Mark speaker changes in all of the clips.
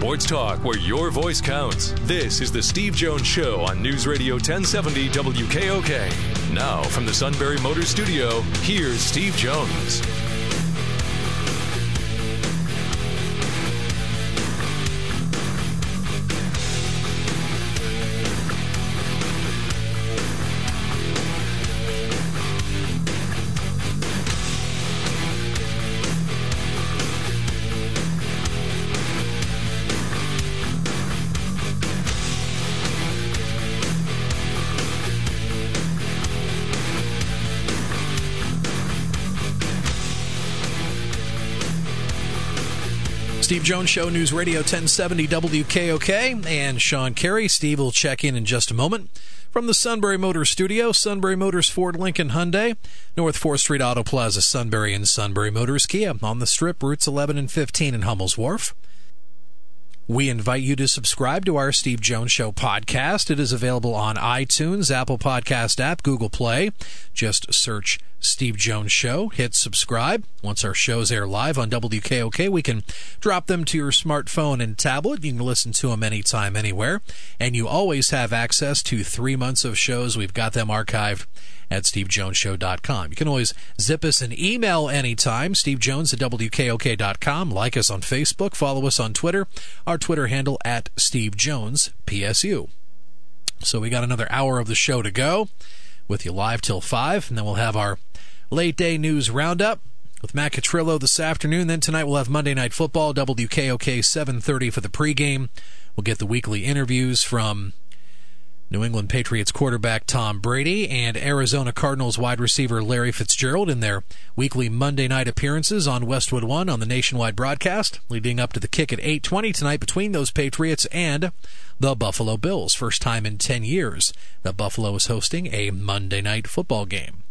Speaker 1: Sports talk where your voice counts. This is the Steve Jones Show on News Radio 1070 WKOK. Now, from the Sunbury Motor Studio, here's Steve Jones.
Speaker 2: Steve Jones Show, News Radio 1070 WKOK, and Sean Carey. Steve will check in in just a moment. From the Sunbury Motors Studio, Sunbury Motors Ford Lincoln Hyundai, North 4th Street Auto Plaza, Sunbury, and Sunbury Motors Kia on the strip, routes 11 and 15 in Hummel's Wharf. We invite you to subscribe to our Steve Jones Show podcast. It is available on iTunes, Apple Podcast app, Google Play. Just search Steve Jones Show, hit subscribe. Once our shows air live on WKOK, we can drop them to your smartphone and tablet. You can listen to them anytime, anywhere. And you always have access to three months of shows. We've got them archived at stevejonesshow.com. You can always zip us an email anytime, stevejones at wkok.com. Like us on Facebook, follow us on Twitter, our Twitter handle at stevejonespsu. So we got another hour of the show to go with you live till 5, and then we'll have our late day news roundup with Matt Catrillo this afternoon. Then tonight we'll have Monday Night Football, WKOK 7.30 for the pregame. We'll get the weekly interviews from New England Patriots quarterback Tom Brady and Arizona Cardinals wide receiver Larry Fitzgerald in their weekly Monday night appearances on Westwood One on the nationwide broadcast, leading up to the kick at 8:20 tonight between those Patriots and the Buffalo Bills. First time in 10 years that Buffalo is hosting a Monday night football game.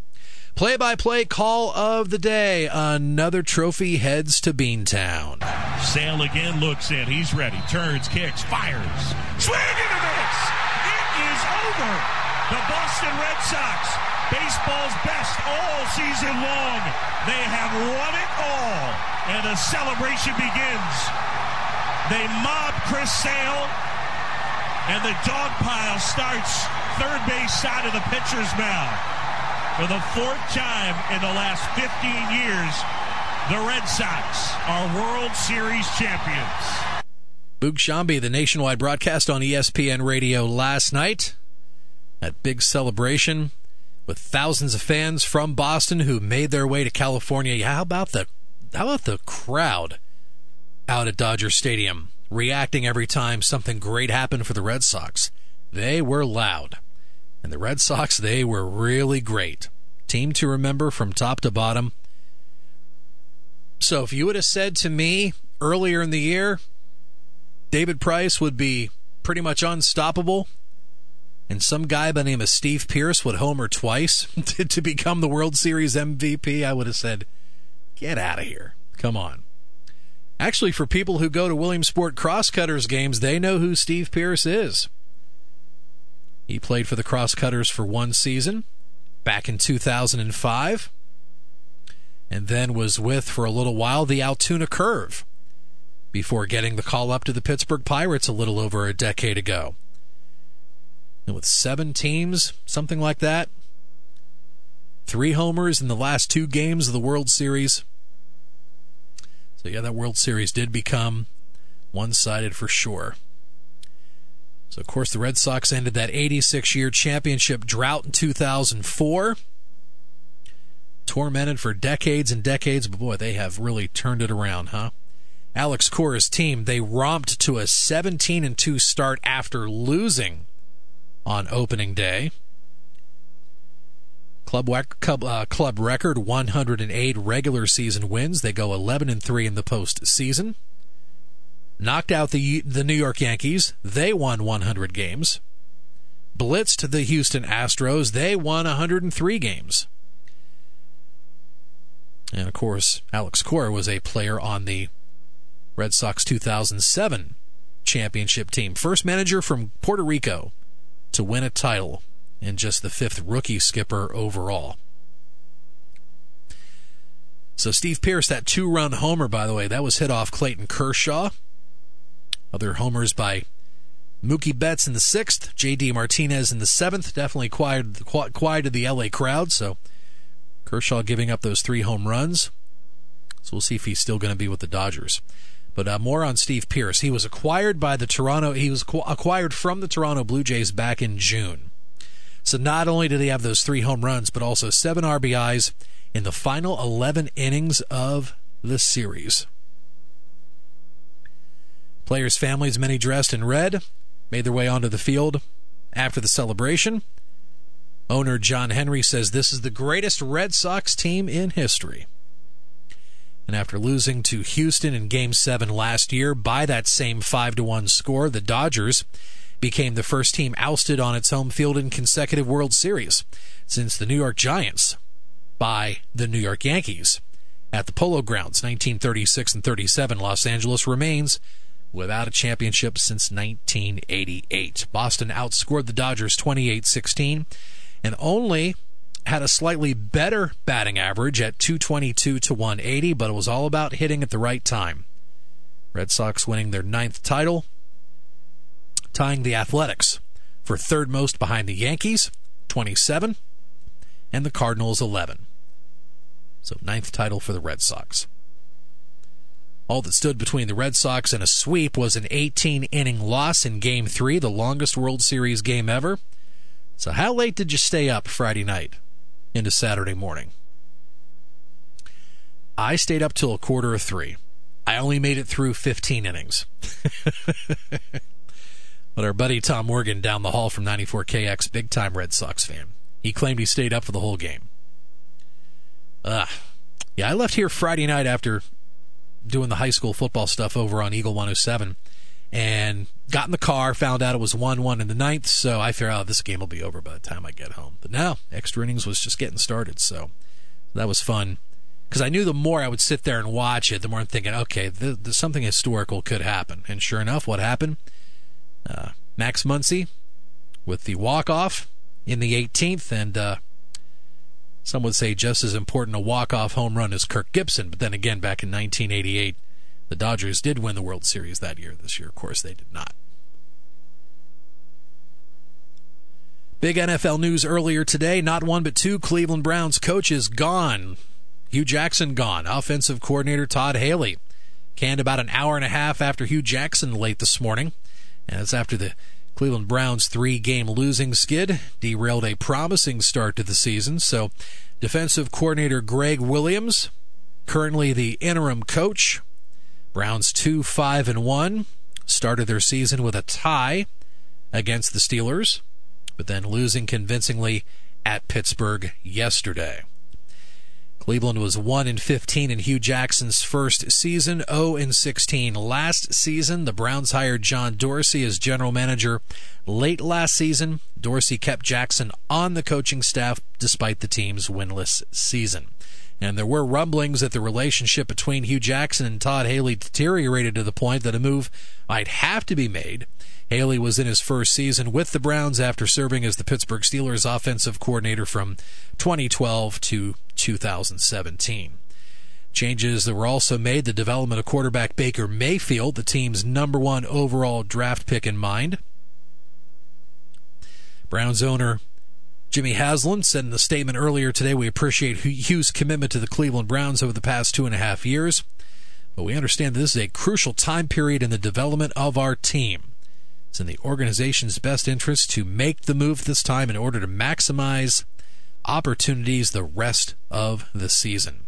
Speaker 2: Play by play call of the day. Another trophy heads to Beantown.
Speaker 3: Sale again looks in. He's ready. Turns, kicks, fires. Swing and a over. The Boston Red Sox, baseball's best all season long. They have won it all, and the celebration begins. They mob Chris Sale, and the dog pile starts third base side of the pitcher's mound. For the fourth time in the last 15 years, the Red Sox are World Series champions.
Speaker 2: Boog Sciambi, the nationwide broadcast on ESPN Radio last night. That big celebration with thousands of fans from Boston who made their way to California. How about the how about the crowd out at Dodger Stadium reacting every time something great happened for the Red Sox? They were loud. And the Red Sox, they were really great. Team to remember from top to bottom. So if you would have said to me earlier in the year, David Price would be pretty much unstoppable, and some guy by the name of Steve Pearce would homer twice to, to become the World Series MVP, I would have said, get out of here. Come on. Actually, for people who go to Williamsport Crosscutters games, they know who Steve Pearce is. He played for the Crosscutters for one season back in 2005 and then was with for a little while the Altoona Curve before getting the call up to the Pittsburgh Pirates a little over a decade ago. And with seven teams, something like that, three homers in the last two games of the World Series. So, yeah, that World Series did become one sided for sure. So, of course, the Red Sox ended that 86 year championship drought in 2004. Tormented for decades and decades, but boy, they have really turned it around, huh? Alex Cora's team, they romped to a 17 and 2 start after losing on opening day. Club, club, uh, club record 108 regular season wins. They go 11 and 3 in the postseason. Knocked out the the New York Yankees. They won 100 games. Blitzed the Houston Astros. They won 103 games. And of course, Alex Cora was a player on the Red Sox 2007 championship team. First manager from Puerto Rico to win a title and just the fifth rookie skipper overall. So Steve Pearce, that two-run homer, by the way, that was hit off Clayton Kershaw. Other homers by Mookie Betts in the sixth, J.D. Martinez in the seventh. Definitely quieted, quieted the L.A. crowd. So Kershaw giving up those three home runs. So we'll see if he's still going to be with the Dodgers. But uh, more on Steve Pearce. He was acquired by the Toronto. He was acquired from the Toronto Blue Jays back in June. So not only did he have those three home runs, but also seven RBIs in the final 11 innings of the series. Players' families, many dressed in red, made their way onto the field after the celebration. Owner John Henry says this is the greatest Red Sox team in history. And after losing to Houston in Game 7 last year by that same 5 to 1 score, the Dodgers became the first team ousted on its home field in consecutive World Series since the New York Giants by the New York Yankees. At the Polo Grounds, 1936 and 37, Los Angeles remains without a championship since 1988. Boston outscored the Dodgers 28 16 and only had a slightly better batting average at 222 to 180, but it was all about hitting at the right time. Red Sox winning their ninth title, tying the Athletics for third most behind the Yankees, 27, and the Cardinals, 11. So, ninth title for the Red Sox. All that stood between the Red Sox and a sweep was an 18 inning loss in Game 3, the longest World Series game ever. So, how late did you stay up Friday night into Saturday morning? I stayed up till a quarter of three. I only made it through 15 innings. but our buddy Tom Morgan down the hall from 94KX, big time Red Sox fan, he claimed he stayed up for the whole game. Ah, yeah, I left here Friday night after doing the high school football stuff over on Eagle 107 and got in the car, found out it was 1 1 in the ninth, so I figured out oh, this game will be over by the time I get home. But now, extra innings was just getting started, so that was fun. Because I knew the more I would sit there and watch it, the more I'm thinking, okay, th- th- something historical could happen. And sure enough, what happened? Uh, Max Muncy with the walk off in the 18th, and uh, some would say just as important a walk-off home run as Kirk Gibson. But then again, back in 1988, the Dodgers did win the World Series that year. This year, of course, they did not. Big NFL news earlier today. Not one but two Cleveland Browns coaches gone. Hue Jackson gone. Offensive coordinator Todd Haley canned about an hour and a half after Hue Jackson late this morning. And it's after the Cleveland Browns' three game losing skid derailed a promising start to the season. So, defensive coordinator Gregg Williams, currently the interim coach, Browns 2 5 and 1, started their season with a tie against the Steelers, but then losing convincingly at Pittsburgh yesterday. Cleveland was 1 in 15 in Hue Jackson's first season, 0 in 16 last season. The Browns hired John Dorsey as general manager late last season. Dorsey kept Jackson on the coaching staff despite the team's winless season. And there were rumblings that the relationship between Hue Jackson and Todd Haley deteriorated to the point that a move might have to be made. Haley was in his first season with the Browns after serving as the Pittsburgh Steelers offensive coordinator from 2012 to 2017. Changes that were also made the development of quarterback Baker Mayfield, the team's number one overall draft pick, in mind. Browns owner Jimmy Haslam said in a statement earlier today, We appreciate Hue's commitment to the Cleveland Browns over the past two and a half years, but we understand that this is a crucial time period in the development of our team. It's in the organization's best interest to make the move this time in order to maximize opportunities the rest of the season.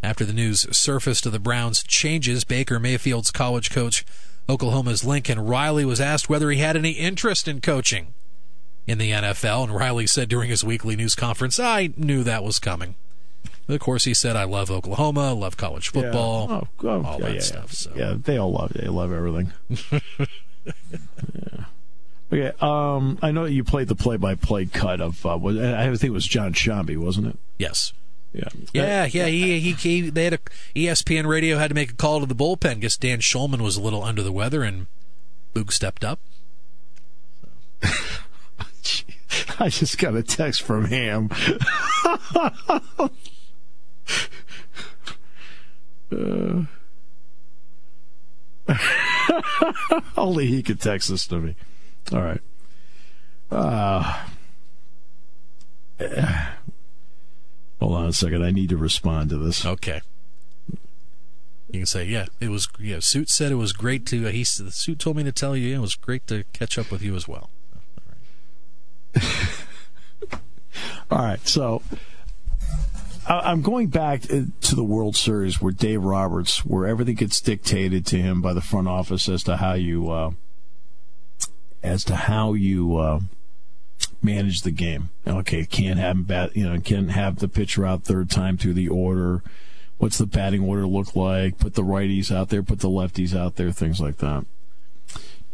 Speaker 2: After the news surfaced of the Browns' changes, Baker Mayfield's college coach, Oklahoma's Lincoln Riley, was asked whether he had any interest in coaching in the NFL, and Riley said during his weekly news conference, I knew that was coming. Of course, he said, I love Oklahoma, love college football, yeah. oh, oh, all yeah, that
Speaker 4: yeah,
Speaker 2: stuff. So.
Speaker 4: Yeah, they all love it. They love everything. yeah. Okay, um, I know you played the play-by-play cut of. Uh, I think it was Jon Sciambi, wasn't it?
Speaker 2: Yes.
Speaker 4: Yeah,
Speaker 2: Yeah, yeah. He, he, he, they had a ESPN radio had to make a call to the bullpen because Dan Shulman was a little under the weather and Boog stepped up.
Speaker 4: I just got a text from Ham. uh, only he could text this to me. All right. Uh, hold on a second. I need to respond to this.
Speaker 2: Okay. You can say, yeah, it was. Yeah, Suit said it was great to. Uh, he the Suit told me to tell you it was great to catch up with you as well.
Speaker 4: All right, so I'm going back to the World Series where Dave Roberts, where everything gets dictated to him by the front office as to how you, uh, as to how you uh, manage the game. Okay, can't have bat, you know, can't have the pitcher out third time through the order. What's the batting order look like? Put the righties out there, put the lefties out there, things like that.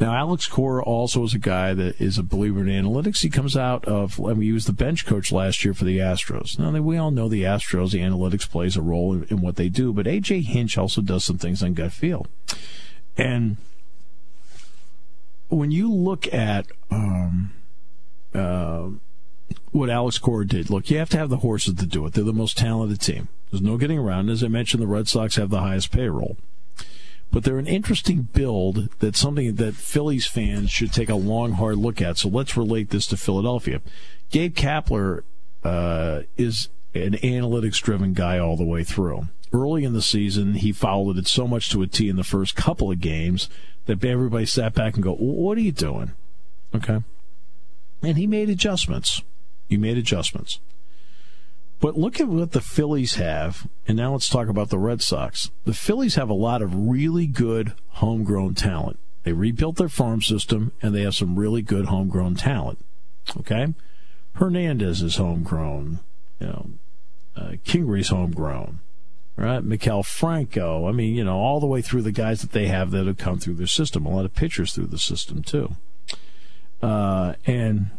Speaker 4: Now, Alex Cora also is a guy that is a believer in analytics. He comes out of, I mean, he was the bench coach last year for the Astros. Now, we all know the Astros, the analytics plays a role in, in what they do, but AJ Hinch also does some things on gut feel. And when you look at um, uh, what Alex Cora did, look, you have to have the horses to do it. They're the most talented team. There's no getting around. As I mentioned, the Red Sox have the highest payroll but they're an interesting build that's something that Phillies fans should take a long, hard look at. So let's relate this to Philadelphia. Gabe Kapler uh, is an analytics driven guy all the way through. Early in the season, he followed it so much to a T in the first couple of games that everybody sat back and go, What are you doing? Okay. And he made adjustments. He made adjustments. But look at what the Phillies have, and now let's talk about the Red Sox. The Phillies have a lot of really good homegrown talent. They rebuilt their farm system, and they have some really good homegrown talent. Okay, Hernandez is homegrown. You know, uh, homegrown. Right, Maikel Franco. I mean, you know, all the way through the guys that they have that have come through their system. A lot of pitchers through the system too. Uh, and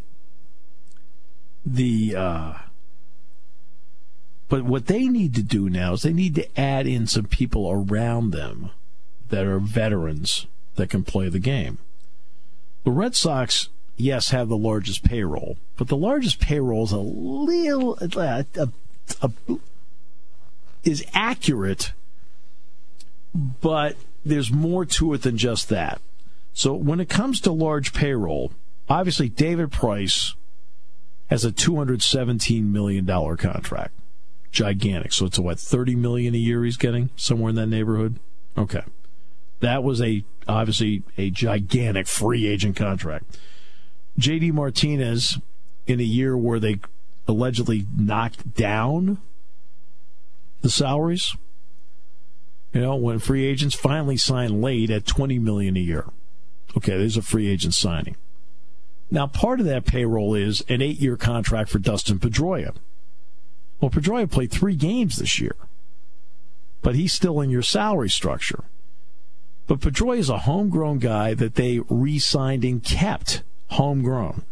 Speaker 4: the uh, but what they need to do now is they need to add in some people around them that are veterans that can play the game. The Red Sox, yes, have the largest payroll, but the largest payroll is a little a, a, a, is accurate, but there's more to it than just that. So when it comes to large payroll, obviously David Price has a $217 million contract gigantic. So it's a, what thirty million a year he's getting somewhere in that neighborhood. Okay, that was a obviously a gigantic free agent contract. J.D. Martinez in a year where they allegedly knocked down the salaries. You know, when free agents finally sign late at 20 million a year. Okay, there's a free agent signing. Now, part of that payroll is an eight-year contract for Dustin Pedroia. Well, Pedroia played three games this year, but he's still in your salary structure. But Pedroia is a homegrown guy that they re signed and kept homegrown.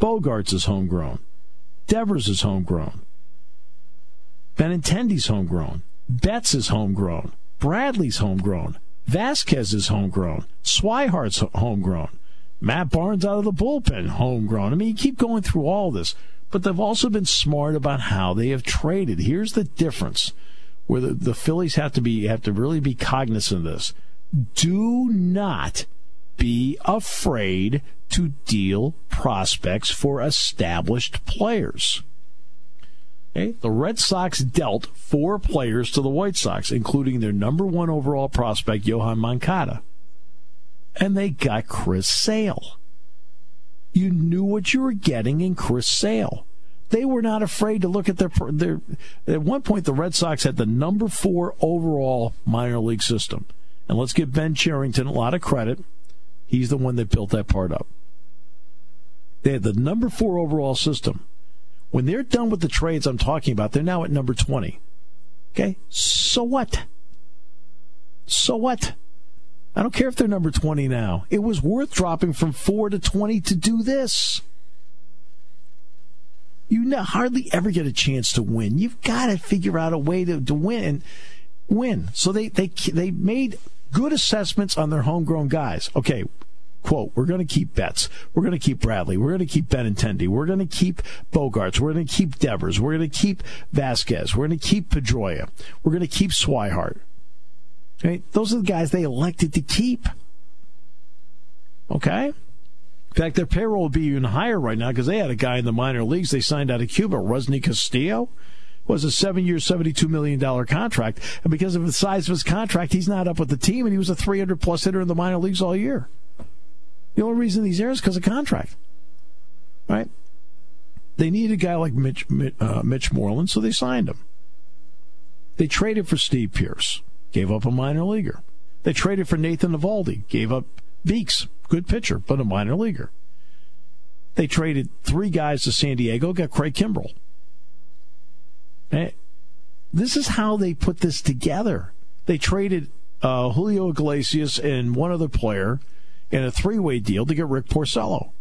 Speaker 4: Bogaerts is homegrown. Devers is homegrown. Benintendi's homegrown. Betts is homegrown. Bradley's homegrown. Vazquez is homegrown. Swihart's homegrown. Matt Barnes out of the bullpen, homegrown. I mean, you keep going through all this but they've also been smart about how they have traded. Here's the difference where the, the Phillies have to be have to really be cognizant of this. Do not be afraid to deal prospects for established players. Okay? The Red Sox dealt four players to the White Sox, including their number one overall prospect, Yoan Moncada. And they got Chris Sale. You knew what you were getting in Chris Sale. They were not afraid to look at their their. At one point, the Red Sox had the number four overall minor league system, and let's give Ben Cherington a lot of credit. He's the one that built that part up. They had the number four overall system. When they're done with the trades I'm talking about, they're now at number 20. Okay? So what? So what? I don't care if they're number 20 now. It was worth dropping from 4 to 20 to do this. You hardly ever get a chance to win. You've got to figure out a way to, to win and win. So they, they, they made good assessments on their homegrown guys. Okay, quote, we're going to keep Betts. We're going to keep Bradley. We're going to keep Benintendi. We're going to keep Bogaerts. We're going to keep Devers. We're going to keep Vazquez. We're going to keep Pedroia. We're going to keep Swihart. Okay? Those are the guys they elected to keep. Okay? In fact, their payroll would be even higher right now because they had a guy in the minor leagues they signed out of Cuba, Rusney Castillo. Was a seven year, $72 million contract. And because of the size of his contract, he's not up with the team, and he was a 300 plus hitter in the minor leagues all year. The only reason he's there is because of contract. Right? They needed a guy like Mitch, uh, Mitch Moreland, so they signed him. They traded for Steve Pearce, gave up a minor leaguer. They traded for Nathan Eovaldi, gave up Beeks, good pitcher, but a minor leaguer. They traded three guys to San Diego, got Craig Kimbrel. This is how they put this together. They traded uh, Julio Iglesias and one other player in a three way deal to get Rick Porcello.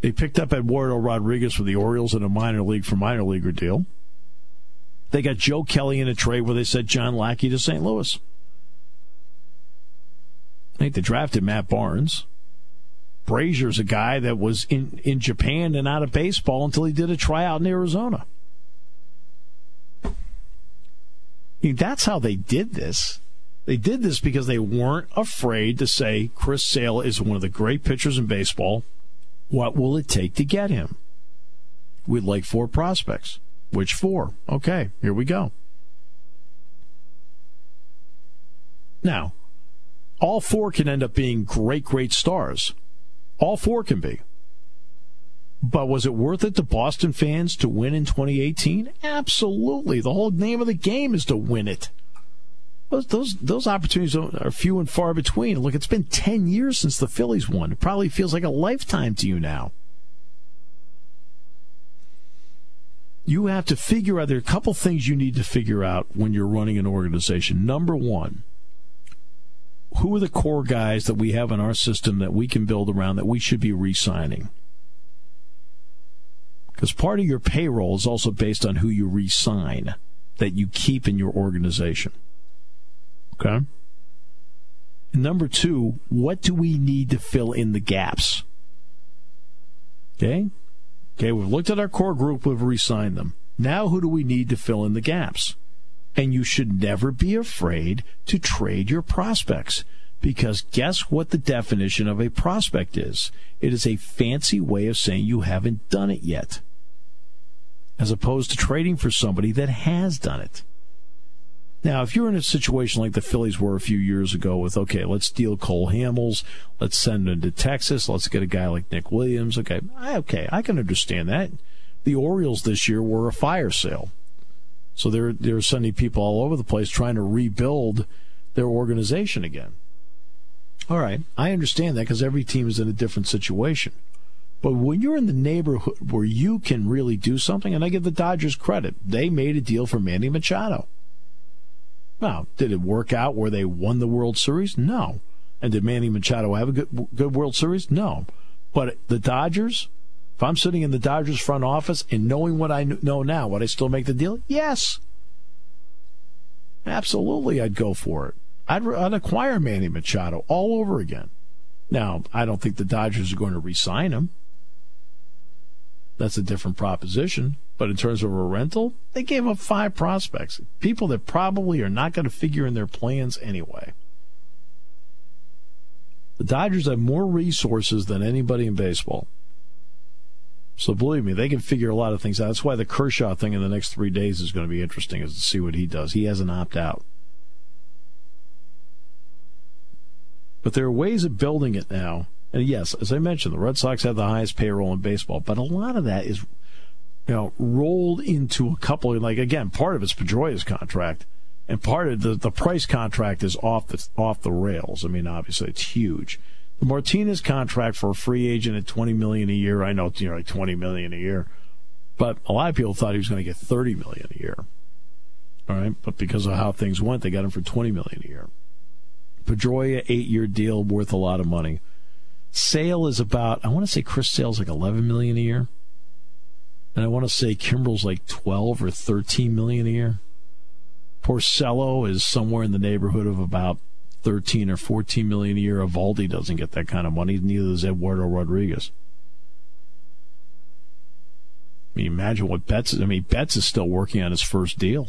Speaker 4: They picked up Eduardo Rodriguez for the Orioles in a minor league for minor leaguer deal. They got Joe Kelly in a trade where they sent John Lackey to St. Louis. I think they drafted Matt Barnes. Brasier's a guy that was in, in Japan and out of baseball until he did a tryout in Arizona. I mean, that's how they did this. They did this because they weren't afraid to say Chris Sale is one of the great pitchers in baseball. What will it take to get him? We'd like four prospects. Which four? Okay, here we go. Now, all four can end up being great, great stars. All four can be. But was it worth it to Boston fans to win in 2018? Absolutely. The whole name of the game is to win it. Those those those opportunities are few and far between. Look, it's been 10 years since the Phillies won. It probably feels like a lifetime to you now. You have to figure out there are a couple things you need to figure out when you're running an organization. Number 1, who are the core guys that we have in our system that we can build around that we should be re signing? Because part of your payroll is also based on who you re sign that you keep in your organization. Okay. Number two, what do we need to fill in the gaps? Okay. Okay, we've looked at our core group, we've re signed them. Now, who do we need to fill in the gaps? And you should never be afraid to trade your prospects. Because guess what the definition of a prospect is? It is a fancy way of saying you haven't done it yet. As opposed to trading for somebody that has done it. Now, if you're in a situation like the Phillies were a few years ago with, okay, let's deal Cole Hamels, let's send him to Texas, let's get a guy like Nick Williams, okay, okay, I can understand that. The Orioles this year were a fire sale. So they're they're sending people all over the place trying to rebuild their organization again. All right, I understand that because every team is in a different situation. But when you're in the neighborhood where you can really do something, and I give the Dodgers credit, they made a deal for Manny Machado. Now, did it work out where they won the World Series? No. And did Manny Machado have a good, good World Series? No. But the Dodgers, if I'm sitting in the Dodgers front office and knowing what I know now, would I still make the deal? Yes. Absolutely, I'd go for it. I'd, I'd acquire Manny Machado all over again. Now, I don't think the Dodgers are going to re-sign him. That's a different proposition. But in terms of a rental, they gave up five prospects. People that probably are not going to figure in their plans anyway. The Dodgers have more resources than anybody in baseball. So believe me, they can figure a lot of things out. That's why the Kershaw thing in the next three days is going to be interesting is to see what he does. He has an opt out. But there are ways of building it now. And yes, as I mentioned, the Red Sox have the highest payroll in baseball, but a lot of that is you know, rolled into a couple like again, part of it's Pedroia's contract and part of the, the price contract is off the off the rails. I mean, obviously it's huge. The Martinez contract for a free agent at 20 million a year. I know it's you know, like 20 million a year, but a lot of people thought he was going to get 30 million a year. All right, but because of how things went, they got him for 20 million a year. Pedroia eight year deal worth a lot of money. Sale is about I want to say Chris Sale's like 11 million a year. And I want to say Kimbrel's like 12 or 13 million a year. Porcello is somewhere in the neighborhood of about 13 or 14 million a year. Eovaldi doesn't get that kind of money. Neither does Eduardo Rodriguez. I mean, imagine what Betts is. I mean, Betts is still working on his first deal.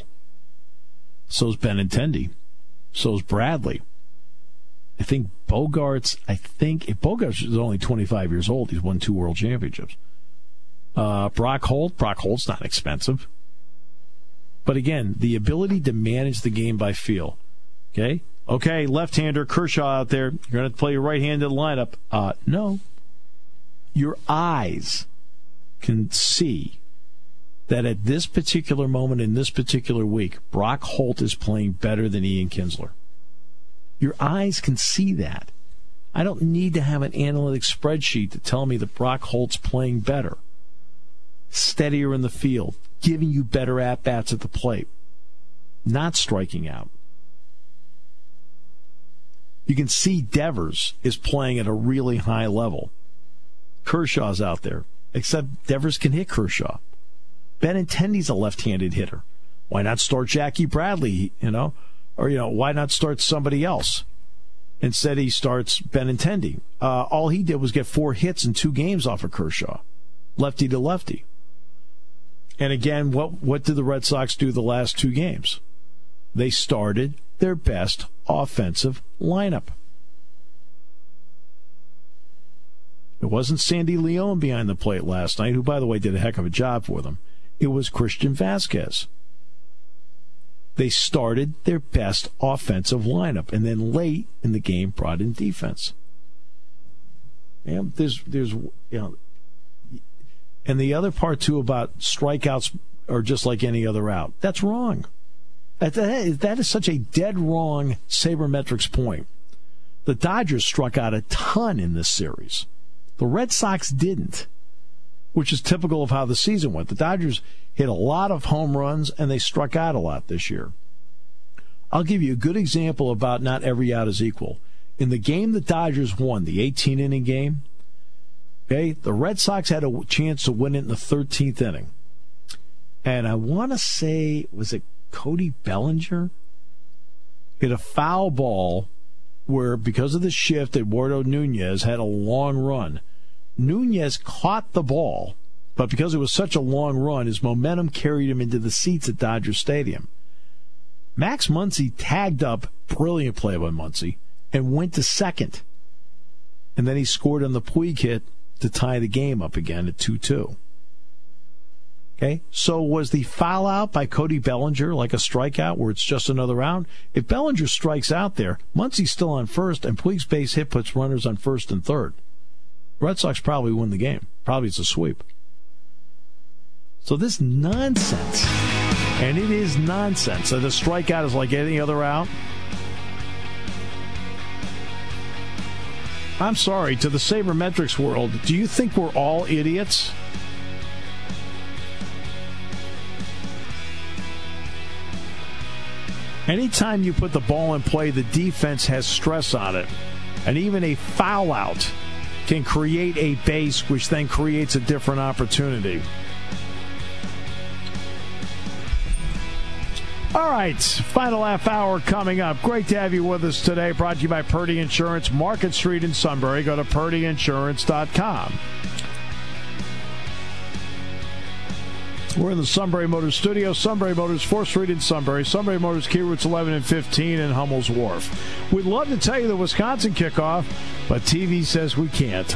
Speaker 4: So So's Benintendi. So's Bradley. I think Bogaerts, I think, if Bogaerts is only 25 years old, he's won two world championships. Uh, Brock Holt, Brock Holt's not expensive. But again, the ability to manage the game by feel. Okay? Okay, left hander, Kershaw out there. You're going to play your right handed lineup. Uh, no. Your eyes can see that at this particular moment in this particular week, Brock Holt is playing better than Ian Kinsler. Your eyes can see that. I don't need to have an analytic spreadsheet to tell me that Brock Holt's playing better, steadier in the field, giving you better at bats at the plate, not striking out. You can see Devers is playing at a really high level. Kershaw's out there, except Devers can hit Kershaw. Benintendi's a left-handed hitter. Why not start Jackie Bradley? You know, or you know, why not start somebody else? Instead, he starts Benintendi. Uh, all he did was get four hits in two games off of Kershaw, lefty to lefty. And again, what what did the Red Sox do the last two games? They started their best offensive lineup. It wasn't Sandy Leon behind the plate last night, who, by the way, did a heck of a job for them. It was Christian Vazquez. They started their best offensive lineup, and then late in the game brought in defense. And there's, there's, you know, and the other part too about strikeouts are just like any other out. That's wrong. That, is such a dead wrong sabermetrics point. The Dodgers struck out a ton in this series. The Red Sox didn't, which is typical of how the season went. The Dodgers hit a lot of home runs and they struck out a lot this year. I'll give you a good example about not every out is equal. In the game the Dodgers won, the 18 inning game, okay, the Red Sox had a chance to win it in the 13th inning. And I want to say, was it Cody Bellinger? Hit a foul ball where, because of the shift, Eduardo Nunez had a long run. Nunez caught the ball, but because it was such a long run, his momentum carried him into the seats at Dodger Stadium. Max Muncy tagged up, brilliant play by Muncy, and went to second. And then he scored on the Puig hit to tie the game up again at 2 2. Okay, so was the foul out by Cody Bellinger like a strikeout where it's just another round? If Bellinger strikes out there, Muncy's still on first, and Puig's base hit puts runners on first and third. Red Sox probably win the game. Probably it's a sweep. So this nonsense, and it is nonsense that a strikeout is like any other out. I'm sorry, to the sabermetrics world, do you think we're all idiots? Anytime you put the ball in play, the defense has stress on it. And even a foul out can create a base, which then creates a different opportunity. All right, final half hour coming up. Great to have you with us today. Brought to you by Purdy Insurance, Market Street in Sunbury. Go to purdyinsurance.com. We're in the Sunbury Motors studio. Sunbury Motors, 4th Street in Sunbury. Sunbury Motors, Kia routes 11 and 15 in Hummel's Wharf. We'd love to tell you the Wisconsin kickoff, but TV says we can't.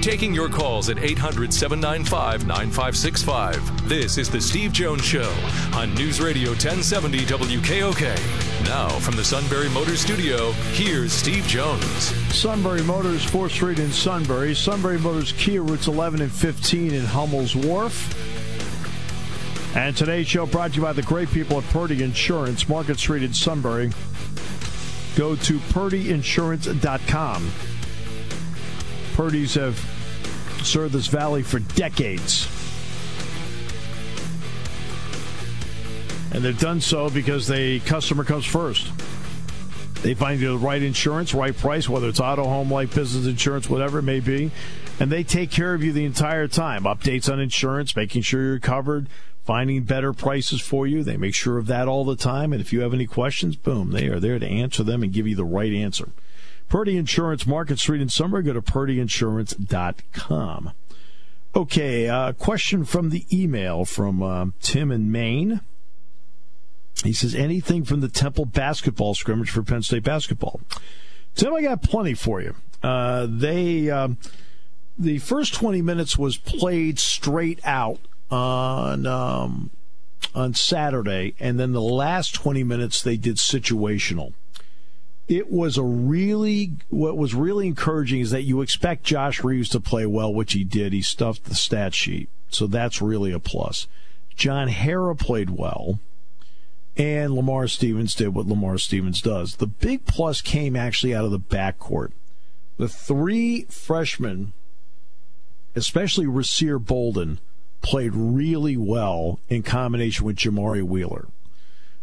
Speaker 1: Taking your calls at 800 795 9565. This is The Steve Jones Show on News Radio 1070 WKOK. Now, from the Sunbury Motors Studio, here's Steve Jones.
Speaker 4: Sunbury Motors, 4th Street in Sunbury. Sunbury Motors Kia routes 11 and 15 in Hummel's Wharf. And today's show brought to you by the great people at Purdy Insurance, Market Street in Sunbury. Go to purdyinsurance.com. Purdy's have served this valley for decades. And they've done so because the customer comes first. They find you the right insurance, right price, whether it's auto, home, life, business insurance, whatever it may be. And they take care of you the entire time. Updates on insurance, making sure you're covered, finding better prices for you. They make sure of that all the time. And if you have any questions, boom, they are there to answer them and give you the right answer. Purdy Insurance, Market Street in Summer. Go to purdyinsurance.com. Okay, uh, question from the email from uh, Tim in Maine. He says, anything from the Temple basketball scrimmage for Penn State basketball? Tim, I got plenty for you. Uh, they, um, the first 20 minutes was played straight out on, um, on Saturday, and then the last 20 minutes they did situational it was a really what was really encouraging is that you expect Josh Reaves to play well, which he did. He stuffed the stat sheet, so that's really a plus. John Harrar played well, and Lamar Stevens did what Lamar Stevens does. The big plus came actually out of the backcourt. The three freshmen, especially Rasir Bolden, played really well in combination with Jamari Wheeler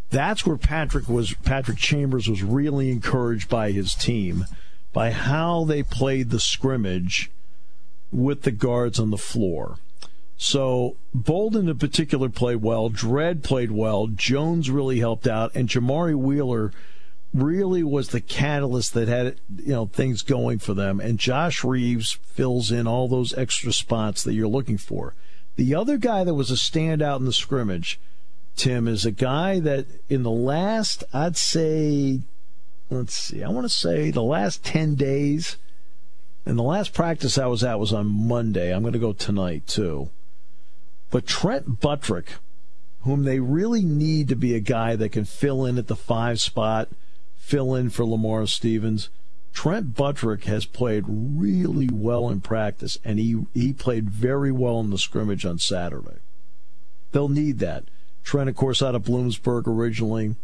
Speaker 4: that's where Patrick was Patrick Chambers was really encouraged by his team by how they played the scrimmage with the guards on the floor. So Bolden in particular played well, Dread played well, Jones really helped out, and Jamari Wheeler really was the catalyst that had you know things going for them. And Josh Reaves fills in all those extra spots that you're looking for. The other guy that was a standout in the scrimmage Tim, is a guy that in the last, I'd say, let's see, I want to say the last 10 days, and the last practice I was at was on Monday. I'm going to go tonight too. But Trent Buttrick, whom they really need to be a guy that can fill in at the five spot, fill in for Lamar Stevens. Trent Buttrick has played really well in practice, and he, he played very well in the scrimmage on Saturday. They'll need that. Trent, of course, out of Bloomsburg originally,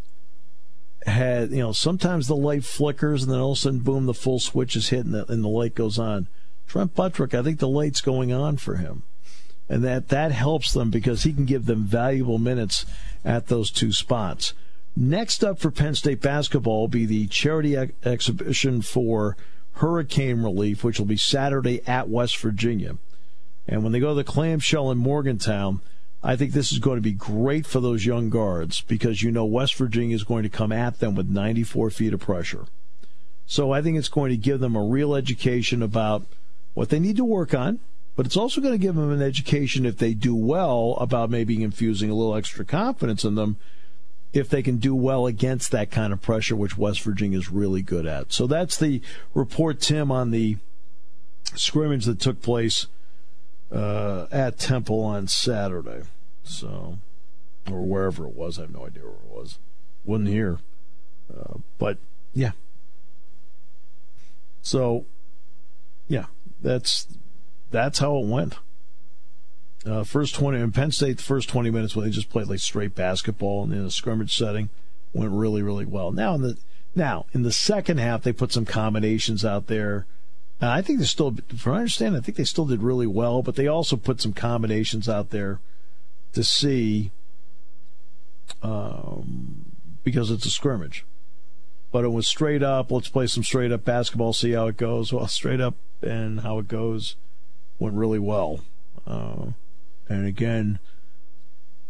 Speaker 4: had, you know, sometimes the light flickers and then all of a sudden, boom, the full switch is hit and the, and the light goes on. Trent Buttrick, I think the light's going on for him. And that, that helps them because he can give them valuable minutes at those two spots. Next up for Penn State basketball will be the charity ex- exhibition for hurricane relief, which will be Saturday at West Virginia. And when they go to the clamshell in Morgantown, I think this is going to be great for those young guards because you know West Virginia is going to come at them with 94 feet of pressure. So I think it's going to give them a real education about what they need to work on, but it's also going to give them an education if they do well about maybe infusing a little extra confidence in them if they can do well against that kind of pressure, which West Virginia is really good at. So that's the report, Tim, on the scrimmage that took place uh, at Temple on Saturday. So, or wherever it was, I have no idea where it was. Wasn't here, uh, but yeah. So, yeah, that's that's how it went. Uh, first 20 in Penn State, the first 20 minutes when they just played like straight basketball in a scrimmage setting went really, really well. Now in the now in the second half, they put some combinations out there. Uh, I think they still, from understand, I think they still did really well, but they also put some combinations out there to see um, because it's a scrimmage. But it was straight up. Let's play some straight up basketball, see how it goes. Well, straight up and how it goes went really well. Uh, and again,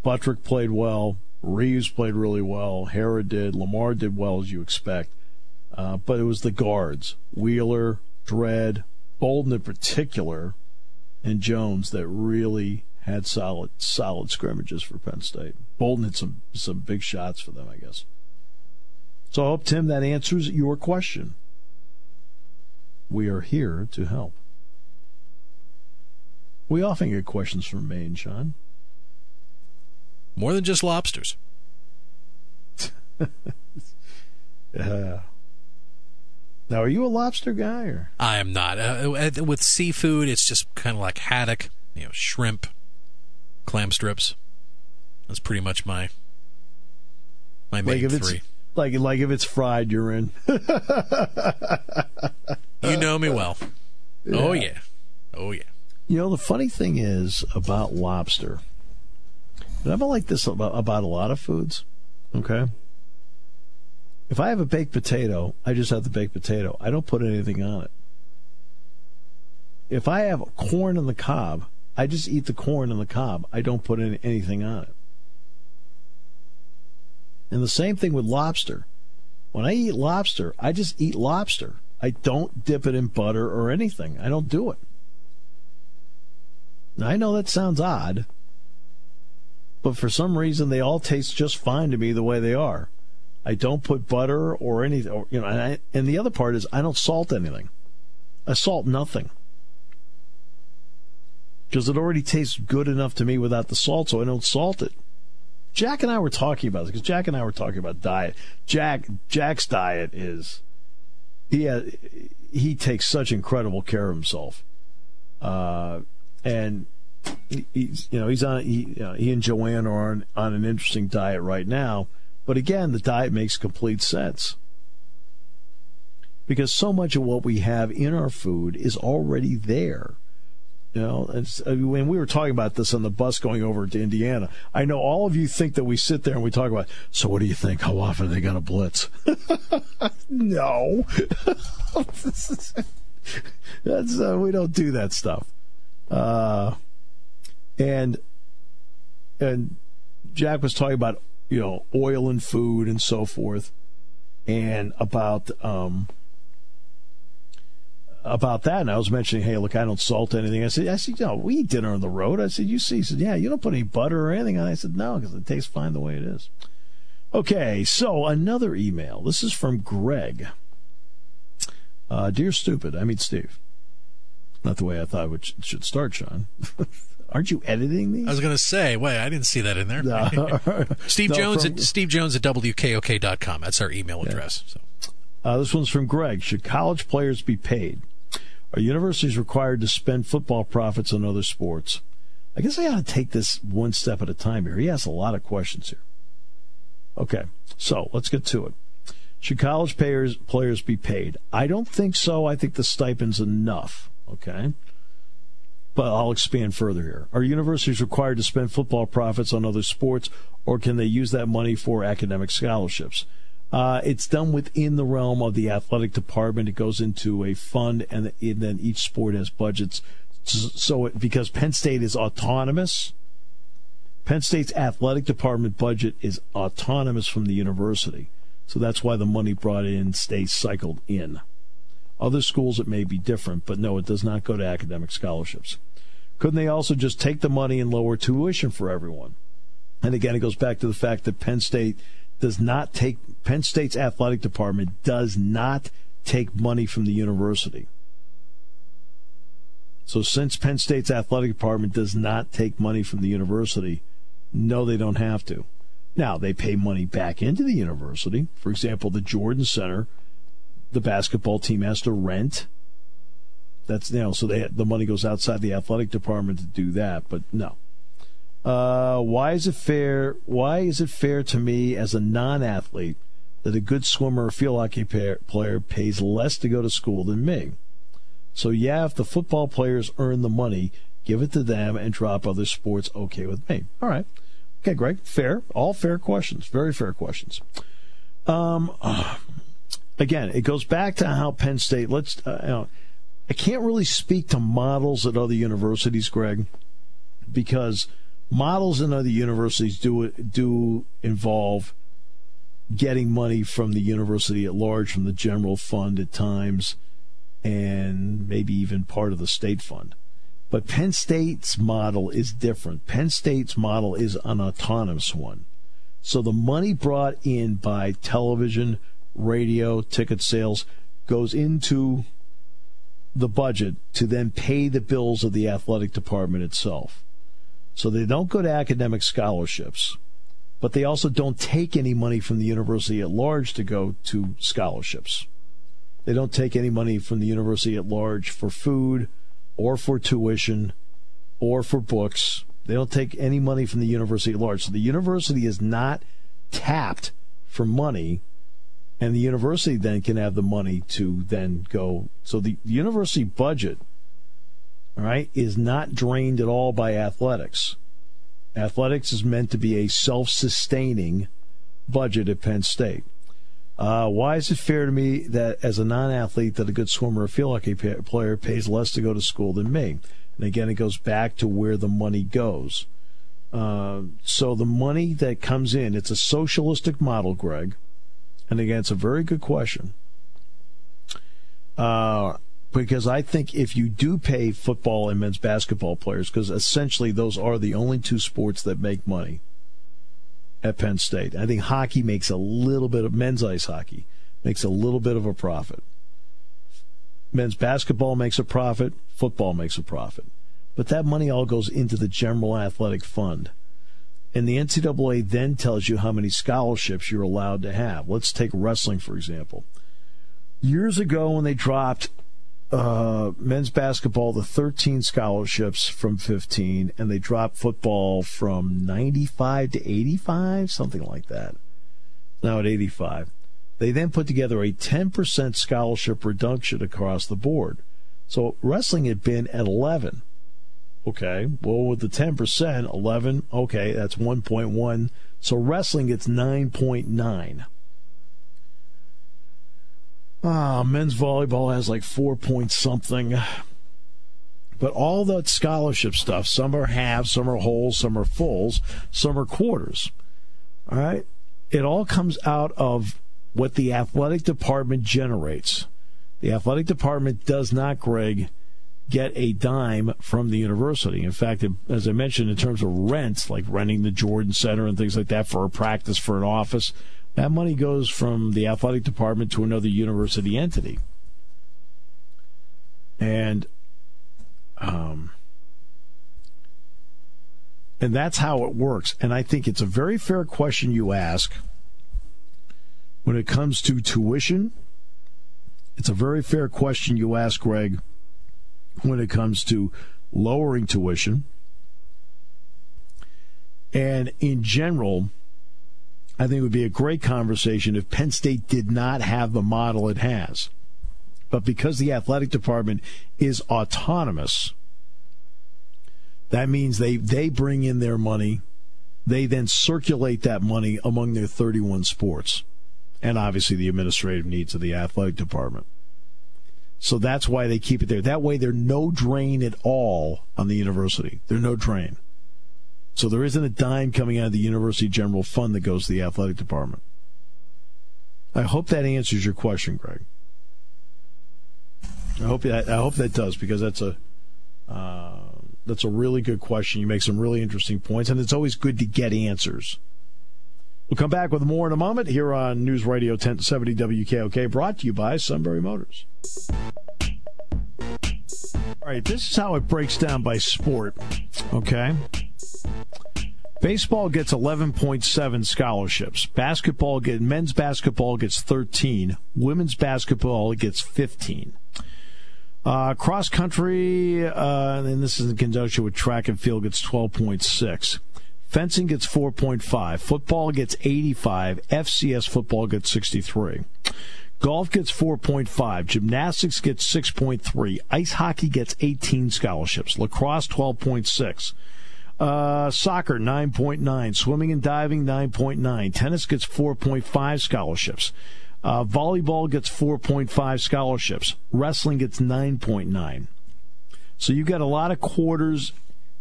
Speaker 4: Buttrick played well. Reaves played really well. Harrar did. Lamar did well, as you expect. Uh, but it was the guards, Wheeler, Dread, Bolden in particular, and Jones that really had solid solid scrimmages for Penn State. Bolden had some some big shots for them, I guess. So I hope Tim that answers your question. We are here to help. We often get questions from Maine, Sean.
Speaker 2: More than just lobsters.
Speaker 4: uh, now, are you a lobster guy or?
Speaker 2: I am not. Uh, with seafood, it's just kind of like haddock, you know, shrimp, clam strips. That's pretty much my my main
Speaker 4: like
Speaker 2: three.
Speaker 4: Like like if it's fried, you're in.
Speaker 2: you know me well. Yeah. Oh yeah. Oh yeah.
Speaker 4: You know, the funny thing is about lobster, and I'm like this about, about a lot of foods, okay? If I have a baked potato, I just have the baked potato. I don't put anything on it. If I have corn on the cob, I just eat the corn on the cob. I don't put any, anything on it. And the same thing with lobster. When I eat lobster, I just eat lobster. I don't dip it in butter or anything. I don't do it. Now, I know that sounds odd, but for some reason they all taste just fine to me the way they are. I don't put butter or anything, or, you know. And, I, and the other part is I don't salt anything. I salt nothing because it already tastes good enough to me without the salt, so I don't salt it. Jack and I were talking about this because Jack and I were talking about diet. Jack Jack's diet is he has, he takes such incredible care of himself. Uh, and he's you know he's on he, you know, he and Joanne are on, on an interesting diet right now. But again, the diet makes complete sense because so much of what we have in our food is already there. You know, it's, I mean, when we were talking about this on the bus going over to Indiana, I know all of you think that we sit there and we talk about. So, what do you think? How often are they going to blitz? no, that's uh, we don't do that stuff. Uh, and and Jack was talking about you know oil and food and so forth, and about um, about that. And I was mentioning, hey, look, I don't salt anything. I said, I said, know, we eat dinner on the road. I said, you see, he said, yeah, you don't put any butter or anything on. it. I said, no, because it tastes fine the way it is. Okay, so another email. This is from Greg. Uh, Dear Stupid, I mean Steve. Not the way I thought it should start, Sean. Aren't you editing these?
Speaker 2: I was going to say, wait, I didn't see that in there. No. Steve no, Jones from, at Steve Jones at wkok.com. That's our email address. Yeah. So.
Speaker 4: Uh, this one's from Greg. Should college players be paid? Are universities required to spend football profits on other sports? I guess I ought to take this one step at a time here. He has a lot of questions here. Okay, so let's get to it. Should college players players be paid? I don't think so. I think the stipend's enough. Okay. But I'll expand further here. Are universities required to spend football profits on other sports, or can they use that money for academic scholarships? Uh, it's done within the realm of the athletic department. It goes into a fund, and, and then each sport has budgets. So, it, because Penn State is autonomous, Penn State's athletic department budget is autonomous from the university. So that's why the money brought in stays cycled in. Other schools, it may be different, but no, it does not go to academic scholarships. Couldn't they also just take the money and lower tuition for everyone? And again, it goes back to the fact that Penn State does not take, Penn State's athletic department does not take money from the university. So since Penn State's athletic department does not take money from the university, no, they don't have to. Now, they pay money back into the university. For example, the Jordan Center the basketball team has to rent. That's you know, so they, the money goes outside the athletic department to do that. But no. Uh, why is it fair? Why is it fair to me as a non-athlete that a good swimmer or field hockey player pays less to go to school than me? So yeah, if the football players earn the money, give it to them and drop other sports. Okay with me. All right. Okay, Greg. Fair. All fair questions. Very fair questions. Um, again, it goes back to how Penn State. Let's. Uh, you know, I can't really speak to models at other universities, Greg, because models in other universities do do involve getting money from the university at large, from the general fund at times, and maybe even part of the state fund. But Penn State's model is different. Penn State's model is an autonomous one. So the money brought in by television, radio, ticket sales goes into the budget to then pay the bills of the athletic department itself. So they don't go to academic scholarships, but they also don't take any money from the university at large to go to scholarships. They don't take any money from the university at large for food or for tuition or for books. They don't take any money from the university at large. So the university is not tapped for money, and the university then can have the money to then go. So the, university budget, all right, is not drained at all by athletics. Athletics is meant to be a self sustaining budget at Penn State. Uh, why is it fair to me that as a non-athlete that a good swimmer or field hockey player pays less to go to school than me? And again, it goes back to where the money goes. Uh, so the money that comes in, it's a socialistic model, Greg. And again, it's a very good question. Uh, because I think if you do pay football and men's basketball players, because essentially those are the only two sports that make money at Penn State. I think hockey makes a little bit of men's ice hockey makes a little bit of a profit. Men's basketball makes a profit, football makes a profit. But that money all goes into the general athletic fund. And the NCAA then tells you how many scholarships you're allowed to have. Let's take wrestling, for example. Years ago, when they dropped uh, men's basketball to 13 scholarships from 15, and they dropped football from 95 to 85, something like that. Now at 85. They then put together a 10% scholarship reduction across the board. So wrestling had been at 11. Okay, well, with the 10%, 11, okay, that's 1.1. So wrestling gets 9.9. Ah, men's volleyball has like four point something. But all that scholarship stuff, some are halves, some are wholes, some are fulls, some are quarters. All right? It all comes out of what the athletic department generates. The athletic department does not, Greg, get a dime from the university. In fact, as I mentioned, in terms of rents, like renting the Jordan Center and things like that for a practice, for an office, that money goes from the athletic department to another university entity. And um, and that's how it works. And I think it's a very fair question you ask when it comes to tuition. It's a very fair question you ask, Greg, when it comes to lowering tuition. And in general, I think it would be a great conversation if Penn State did not have the model it has. But because the athletic department is autonomous, that means they, they bring in their money. They then circulate that money among their 31 sports and obviously the administrative needs of the athletic department. So that's why they keep it there. That way, there's no drain at all on the university. There's no drain. So there isn't a dime coming out of the university general fund that goes to the athletic department. I hope that answers your question, Greg. I hope that I hope that does because that's a uh, that's a really good question. You make some really interesting points, and it's always good to get answers. We'll come back with more in a moment here on News Radio 1070 WKOK, brought to you by Sunbury Motors. All right, this is how it breaks down by sport. Okay. Baseball gets 11.7 scholarships. Basketball get men's basketball gets 13. Women's basketball gets 15. Uh, cross country, uh, and this is in conjunction with track and field, gets 12.6. Fencing gets 4.5. Football gets 85. FCS football gets 63. Golf gets 4.5. Gymnastics gets 6.3. Ice hockey gets 18 scholarships. Lacrosse 12.6. Uh, soccer 9.9. Swimming and diving 9.9. Tennis gets 4.5 scholarships. Uh, volleyball gets 4.5 scholarships. Wrestling gets 9.9. So you've got a lot of quarters,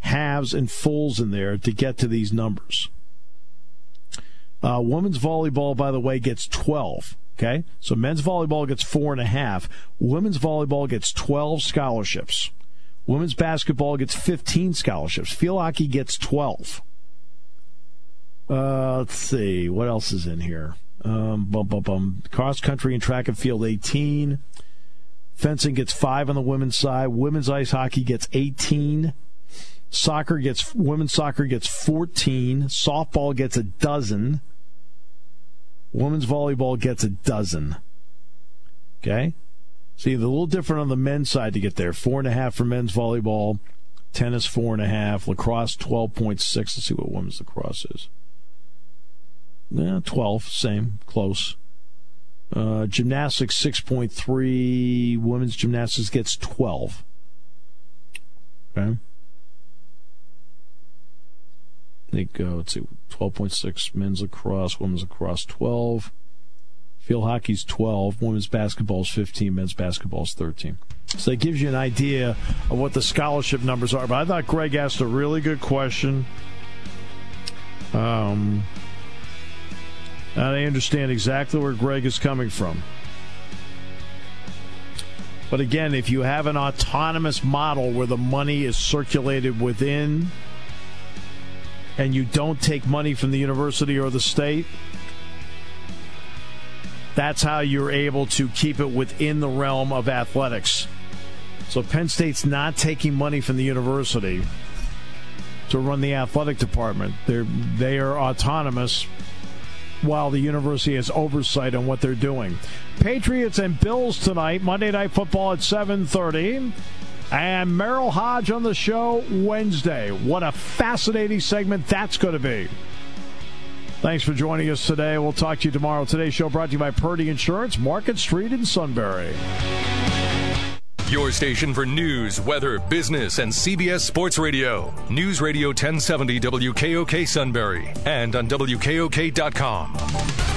Speaker 4: halves, and fulls in there to get to these numbers. Uh, women's volleyball, by the way, gets 12. Okay, so men's volleyball gets four and a half. Women's volleyball gets 12 scholarships. Women's basketball gets 15 scholarships. Field hockey gets 12. Uh, let's see what else is in here. Um, bum, bum, bum. Cross country and track and field 18. Fencing gets five on the women's side. Women's ice hockey gets 18. Soccer gets women's soccer gets 14. Softball gets a dozen. Women's volleyball gets a dozen. Okay? See, a little different on the men's side to get there. Four and a half for men's volleyball, tennis four and a half, lacrosse twelve point six. Let's see what women's lacrosse is. Yeah, twelve, same, close. Uh, gymnastics six point three. Women's gymnastics gets twelve. Okay. Think, uh, let's see, 12.6 men's lacrosse, women's lacrosse 12. Field hockey's 12, women's basketball is 15, men's basketball is 13. So that gives you an idea of what the scholarship numbers are. But I thought Greg asked a really good question. Um, and I understand exactly where Greg is coming from. But again, if you have an autonomous model where the money is circulated within and you don't take money from the university or the state, that's how you're able to keep it within the realm of athletics. So Penn State's not taking money from the university to run the athletic department. They're they are autonomous while the university has oversight on what they're doing. Patriots and Bills tonight, Monday Night Football at 7:30 and Merril Hoge on the show Wednesday. What a fascinating segment that's going to be. Thanks for joining us today. We'll talk to you tomorrow. Today's show brought to you by Purdy Insurance, Market Street in Sunbury.
Speaker 1: Your station for news, weather, business, and CBS Sports Radio. News Radio 1070 WKOK Sunbury and on WKOK.com.